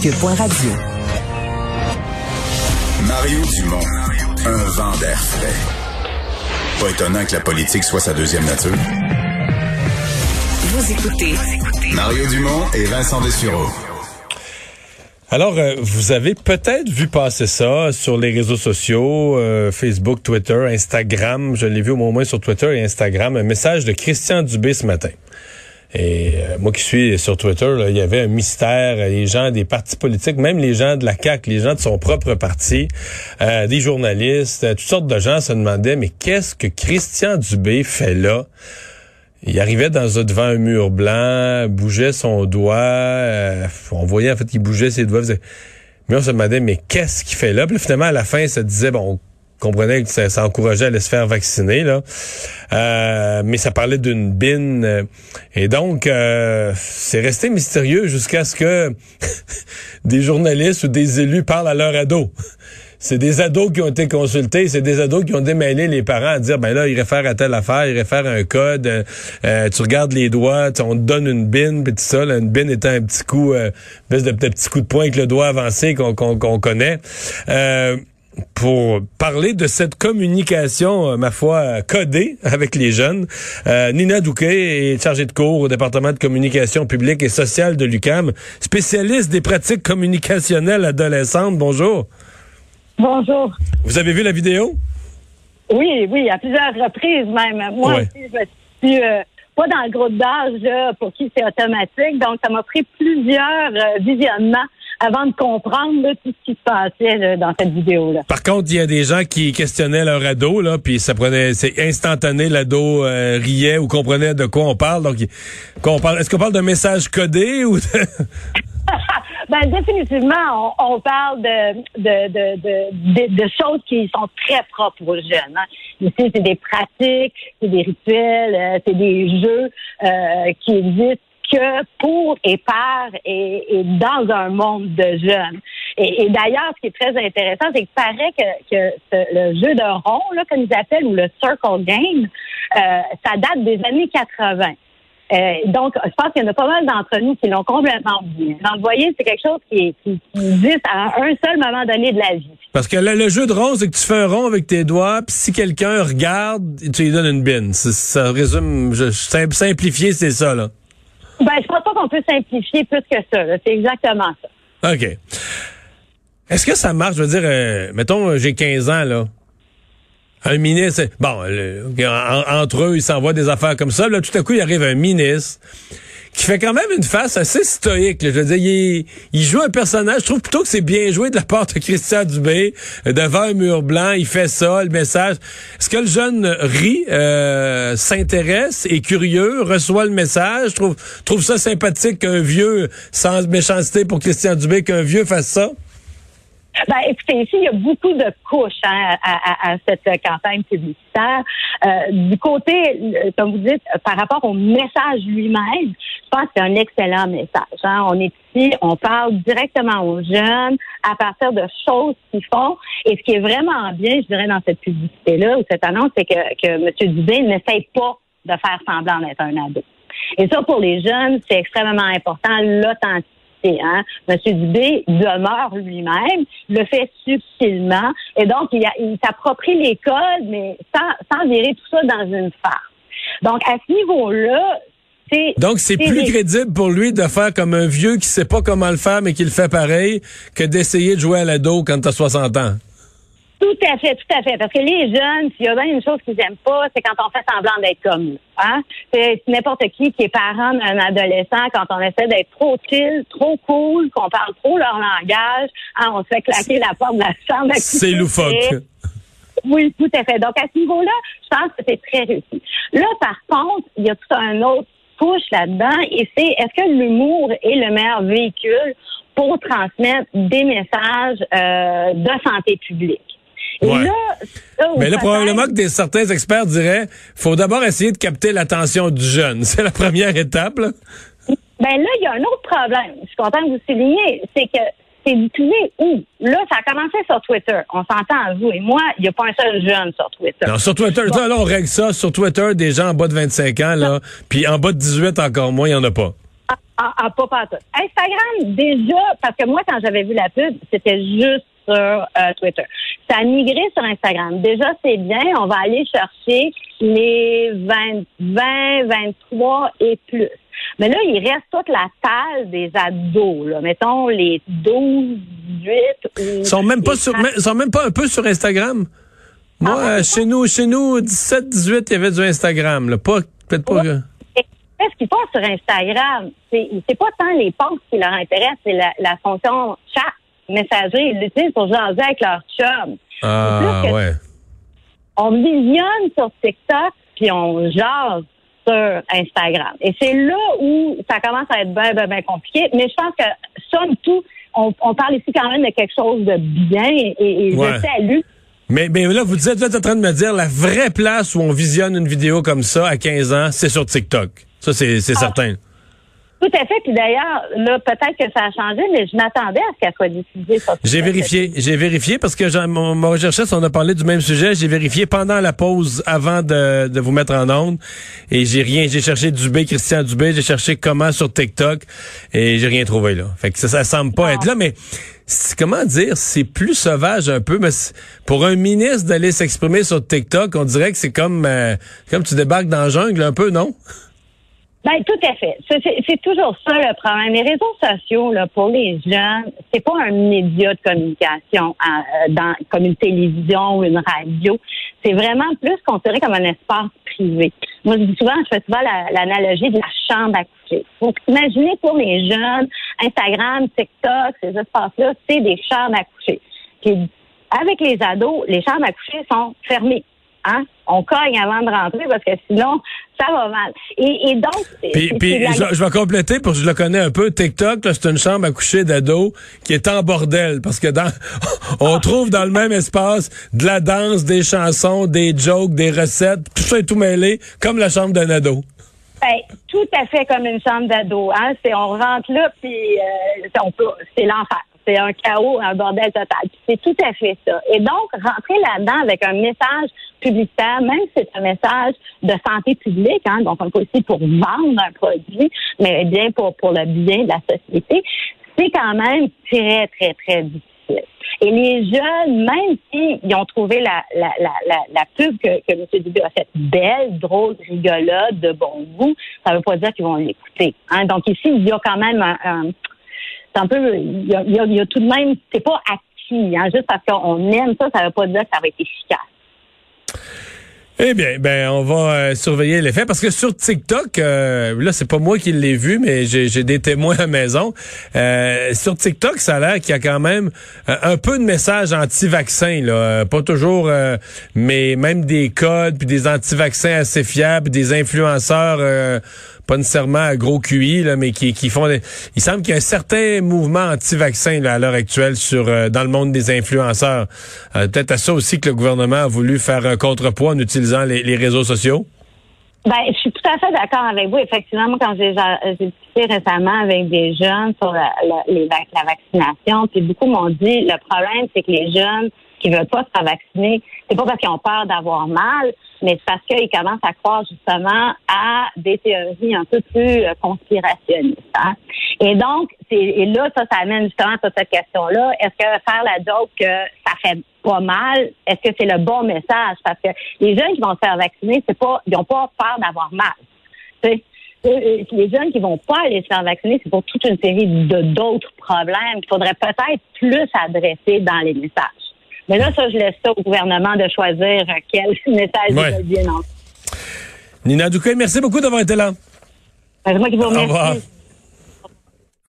Radio. Mario Dumont, un vent d'air frais. Pas étonnant que la politique soit sa deuxième nature. Vous écoutez Mario Dumont et Vincent Dessureau. Alors, euh, vous avez peut-être vu passer ça sur les réseaux sociaux, euh, Facebook, Twitter, Instagram. Je l'ai vu au moins sur Twitter et Instagram, un message de Christian Dubé ce matin. Et euh, moi qui suis sur Twitter, il y avait un mystère. Les gens des partis politiques, même les gens de la CAQ, les gens de son propre parti, euh, des journalistes, toutes sortes de gens se demandaient, mais qu'est-ce que Christian Dubé fait là? Il arrivait dans devant un mur blanc, bougeait son doigt. Euh, on voyait en fait qu'il bougeait ses doigts. Mais on se demandait, mais qu'est-ce qu'il fait là? Puis finalement, à la fin, ça disait, bon, comprenait que ça, encourageait à aller se faire vacciner là, euh, mais ça parlait d'une bine euh, et donc euh, c'est resté mystérieux jusqu'à ce que des journalistes ou des élus parlent à leurs ados. C'est des ados qui ont été consultés, c'est des ados qui ont démêlé les parents à dire ben là il réfère à telle affaire, il réfère à un code, tu regardes les doigts, on te donne une bine puis tout ça, une bine étant un petit coup, euh, de petit coup de poing avec le doigt avancé qu'on connaît pour parler de cette communication, euh, ma foi, codée avec les jeunes. Euh, Nina Douquet est chargée de cours au département de communication publique et sociale de l'UCAM, spécialiste des pratiques communicationnelles adolescentes. Bonjour. Bonjour. Vous avez vu la vidéo? Oui, oui, à plusieurs reprises même. Moi aussi, je suis euh, pas dans le groupe d'âge pour qui c'est automatique, donc ça m'a pris plusieurs visionnements avant de comprendre tout ce qui se passait dans cette vidéo-là. Par contre, il y a des gens qui questionnaient leur ado, là, puis ça prenait, c'est instantané, l'ado euh, riait ou comprenait de quoi on parle. Donc, on parle, est-ce qu'on parle d'un message codé ou de... ben, définitivement, on, parle de de, de, de, choses qui sont très propres aux jeunes. Hein. Ici, c'est des pratiques, c'est des rituels, euh, c'est des jeux euh, qui existent que pour et par et, dans un monde de jeunes. Et, d'ailleurs, ce qui est très intéressant, c'est qu'il paraît que, que le jeu de rond, là, comme ils appellent, ou le circle game, euh, ça date des années 80. Euh, donc, je pense qu'il y en a pas mal d'entre nous qui l'ont complètement oublié. Voyez, c'est quelque chose qui, qui, existe à un seul moment donné de la vie. Parce que le, jeu de rond, c'est que tu fais un rond avec tes doigts, puis si quelqu'un regarde, tu lui donnes une bine. Ça, résume, je, simplifié, c'est ça, là. Ben, je pense pas qu'on peut simplifier plus que ça. C'est exactement ça. OK. Est-ce que ça marche? Je veux dire, euh, mettons, j'ai 15 ans, là. Un ministre, bon, entre eux, ils s'envoient des affaires comme ça. Là, tout à coup, il arrive un ministre qui fait quand même une face assez stoïque. Je veux dire, il, il, joue un personnage. Je trouve plutôt que c'est bien joué de la part de Christian Dubé euh, devant un mur blanc. Il fait ça, le message. Est-ce que le jeune rit, euh, s'intéresse, est curieux, reçoit le message, trouve trouve ça sympathique qu'un vieux, sans méchanceté pour Christian Dubé, qu'un vieux fasse ça? Ben, écoutez, ici, il y a beaucoup de couches hein, à, cette campagne publicitaire. Euh, du côté, euh, comme vous dites, par rapport au message lui-même, je pense que c'est un excellent message. Hein. On est ici, on parle directement aux jeunes à partir de choses qu'ils font. Et ce qui est vraiment bien, je dirais, dans cette publicité-là ou cette annonce, c'est que, que M. Dubé n'essaye pas de faire semblant d'être un ado. Et ça, pour les jeunes, c'est extrêmement important, l'authenticité Hein? Monsieur Dubé demeure lui-même, le fait subtilement, et donc il, il s'approprie les codes, mais sans, sans virer tout ça dans une farce. Donc à ce niveau-là, donc, c'est plus crédible pour lui de faire comme un vieux qui sait pas comment le faire, mais qui le fait pareil, que d'essayer de jouer à l'ado quand tu as 60 ans. Tout à fait, tout à fait. Parce que les jeunes, s'il y a bien une chose qu'ils n'aiment pas, c'est quand on fait semblant d'être comme eux. Hein? C'est n'importe qui qui est parent d'un adolescent, quand on essaie d'être trop chill, trop cool, qu'on parle trop leur langage, hein, on se fait claquer la porte de la chambre. C'est loufoque. Oui, tout à fait. Donc, à ce niveau-là, je pense que c'est très réussi. Là, par contre, il y a tout un autre touche là-dedans et c'est est-ce que l'humour est le meilleur véhicule pour transmettre des messages euh, de santé publique? Mais là, probablement que des, certains experts diraient faut d'abord essayer de capter l'attention du jeune. C'est la première étape. Là. Ben là, il y a un autre problème. Je suis content de vous souligner. C'est que c'est diffusé où? Là, ça a commencé sur Twitter. On s'entend, vous et moi, il n'y a pas un seul jeune sur Twitter. Non, sur Twitter, là, on règle ça. Sur Twitter, des gens en bas de 25 ans, là, puis en bas de 18 encore moins, il n'y en a pas. Ah, ah, pas partout. Instagram, déjà, parce que moi, quand j'avais vu la pub, c'était juste sur euh, Twitter. Ça a migré sur Instagram. Déjà, c'est bien. On va aller chercher les 20, 20, 23 et plus. Mais là, il reste toute la taille des ados, là. Mettons les 12, 18 Ils sont même pas sur, sont même pas un peu sur Instagram. Moi, Ah, euh, chez nous, chez nous, 17, 18, il y avait du Instagram, là. Pas, peut-être pas. Ouais. Qu'est-ce qu'ils font sur Instagram? C'est c'est pas tant les posts qui leur intéressent, c'est la, la fonction chat, messager. Ils l'utilisent pour jaser avec leur chum. Ah, ouais. On visionne sur TikTok, puis on jase sur Instagram. Et c'est là où ça commence à être bien, bien, bien compliqué. Mais je pense que, somme tout, on, on parle ici quand même de quelque chose de bien et, et Ouais. je salue Mais, mais là, vous êtes, vous êtes en train de me dire, la vraie place où on visionne une vidéo comme ça à 15 ans, c'est sur TikTok. Ça, c'est c'est Ah. certain. Tout à fait. Puis d'ailleurs, là, peut-être que ça a changé, mais je m'attendais à ce qu'elle soit diffusée J'ai vérifié, j'ai vérifié parce que mon, mon recherchiste, on a parlé du même sujet. J'ai vérifié pendant la pause, avant de, de vous mettre en onde, et j'ai rien. J'ai cherché Dubé, Christian Dubé, j'ai cherché comment sur TikTok, et j'ai rien trouvé là. Fait que ça, ça semble pas être là, mais c'est- comment dire, c'est plus sauvage un peu. Mais pour un ministre d'aller s'exprimer sur TikTok, on dirait que c'est comme euh, comme tu débarques dans la jungle un peu, non? Ben, tout à fait. C'est- toujours ça le problème. Les réseaux sociaux, là, pour les jeunes, c'est pas un média de communication euh, comme une télévision ou une radio. C'est vraiment plus considéré comme un espace privé. Moi, je dis souvent, je fais souvent la- l'analogie de la chambre à coucher. Faut imaginer pour les jeunes, Instagram, TikTok, ces espaces-là, c'est des chambres à coucher. Puis, avec les ados, les chambres à coucher sont fermées. Hein? On cogne avant de rentrer parce que sinon, ça va mal. Et, et donc, Puis, la- je, je vais compléter pour que je le connais un peu. TikTok, c'est une chambre à coucher d'ado qui est en bordel parce que dans on trouve dans le même espace de la danse, des chansons, des jokes, des recettes, tout ça est tout mêlé comme la chambre d'un ado. Ben, tout à fait comme une chambre d'ado. Hein? C'est, on rentre là, puis euh, c'est l'enfer. C'est un chaos, un bordel total. C'est tout à fait ça. Et donc, rentrer là-dedans avec un message publicitaire, même si c'est un message de santé publique, hein, donc on est aussi pour vendre un produit, mais bien pour, pour le bien de la société, c'est quand même très, très, très difficile. Et les jeunes, même s'ils ont trouvé la, la, la, la, pub que, M. Dubé a faite belle, drôle, rigolote, de bon goût, ça ne veut pas dire qu'ils vont l'écouter. Hein? Donc ici, il y a quand même un- c'est un peu, il y a, y a- tout de même, c'est pas acquis. Hein? Juste parce qu'on aime ça, ça veut pas dire que ça va être efficace. Eh bien, ben on va euh, surveiller l'effet parce que sur TikTok, euh, là c'est pas moi qui l'ai vu, mais j'ai des témoins à la maison. Euh, sur TikTok, ça a l'air qu'il y a quand même euh, un peu de messages anti-vaccins, là, Euh, pas toujours, mais même des codes puis des anti-vaccins assez fiables, des influenceurs. Euh, pas nécessairement à gros QI, là, mais qui, qui font des... Il semble qu'il y a un certain mouvement anti-vaccin à l'heure actuelle sur euh, dans le monde des influenceurs. Euh, Peut-être à ça aussi que le gouvernement a voulu faire un contrepoids en utilisant les, les réseaux sociaux? Ben, je suis tout à fait d'accord avec vous. Effectivement, moi, quand j'ai discuté récemment avec des jeunes sur la, la, la vaccination, puis beaucoup m'ont dit le problème, c'est que les jeunes qui veulent pas se faire vacciner, c'est pas parce qu'ils ont peur d'avoir mal, mais c'est parce qu'ils commencent à croire justement à des théories un peu plus euh, conspirationnistes. hein. Et donc, et là, ça, ça amène justement à cette question-là. Est-ce que faire la joke que ça fait pas mal, est-ce que c'est le bon message? Parce que les jeunes qui vont se faire vacciner, c'est pas, ils ont pas peur d'avoir mal. Les jeunes qui vont pas aller se faire vacciner, c'est pour toute une série de d'autres problèmes qu'il faudrait peut-être plus adresser dans les messages. Mais là, ça, je laisse ça au gouvernement de choisir euh, quel message Ouais. ils veulent bien. Nina Douquet, merci beaucoup d'avoir été là. C'est moi qui vous Au remercie. revoir.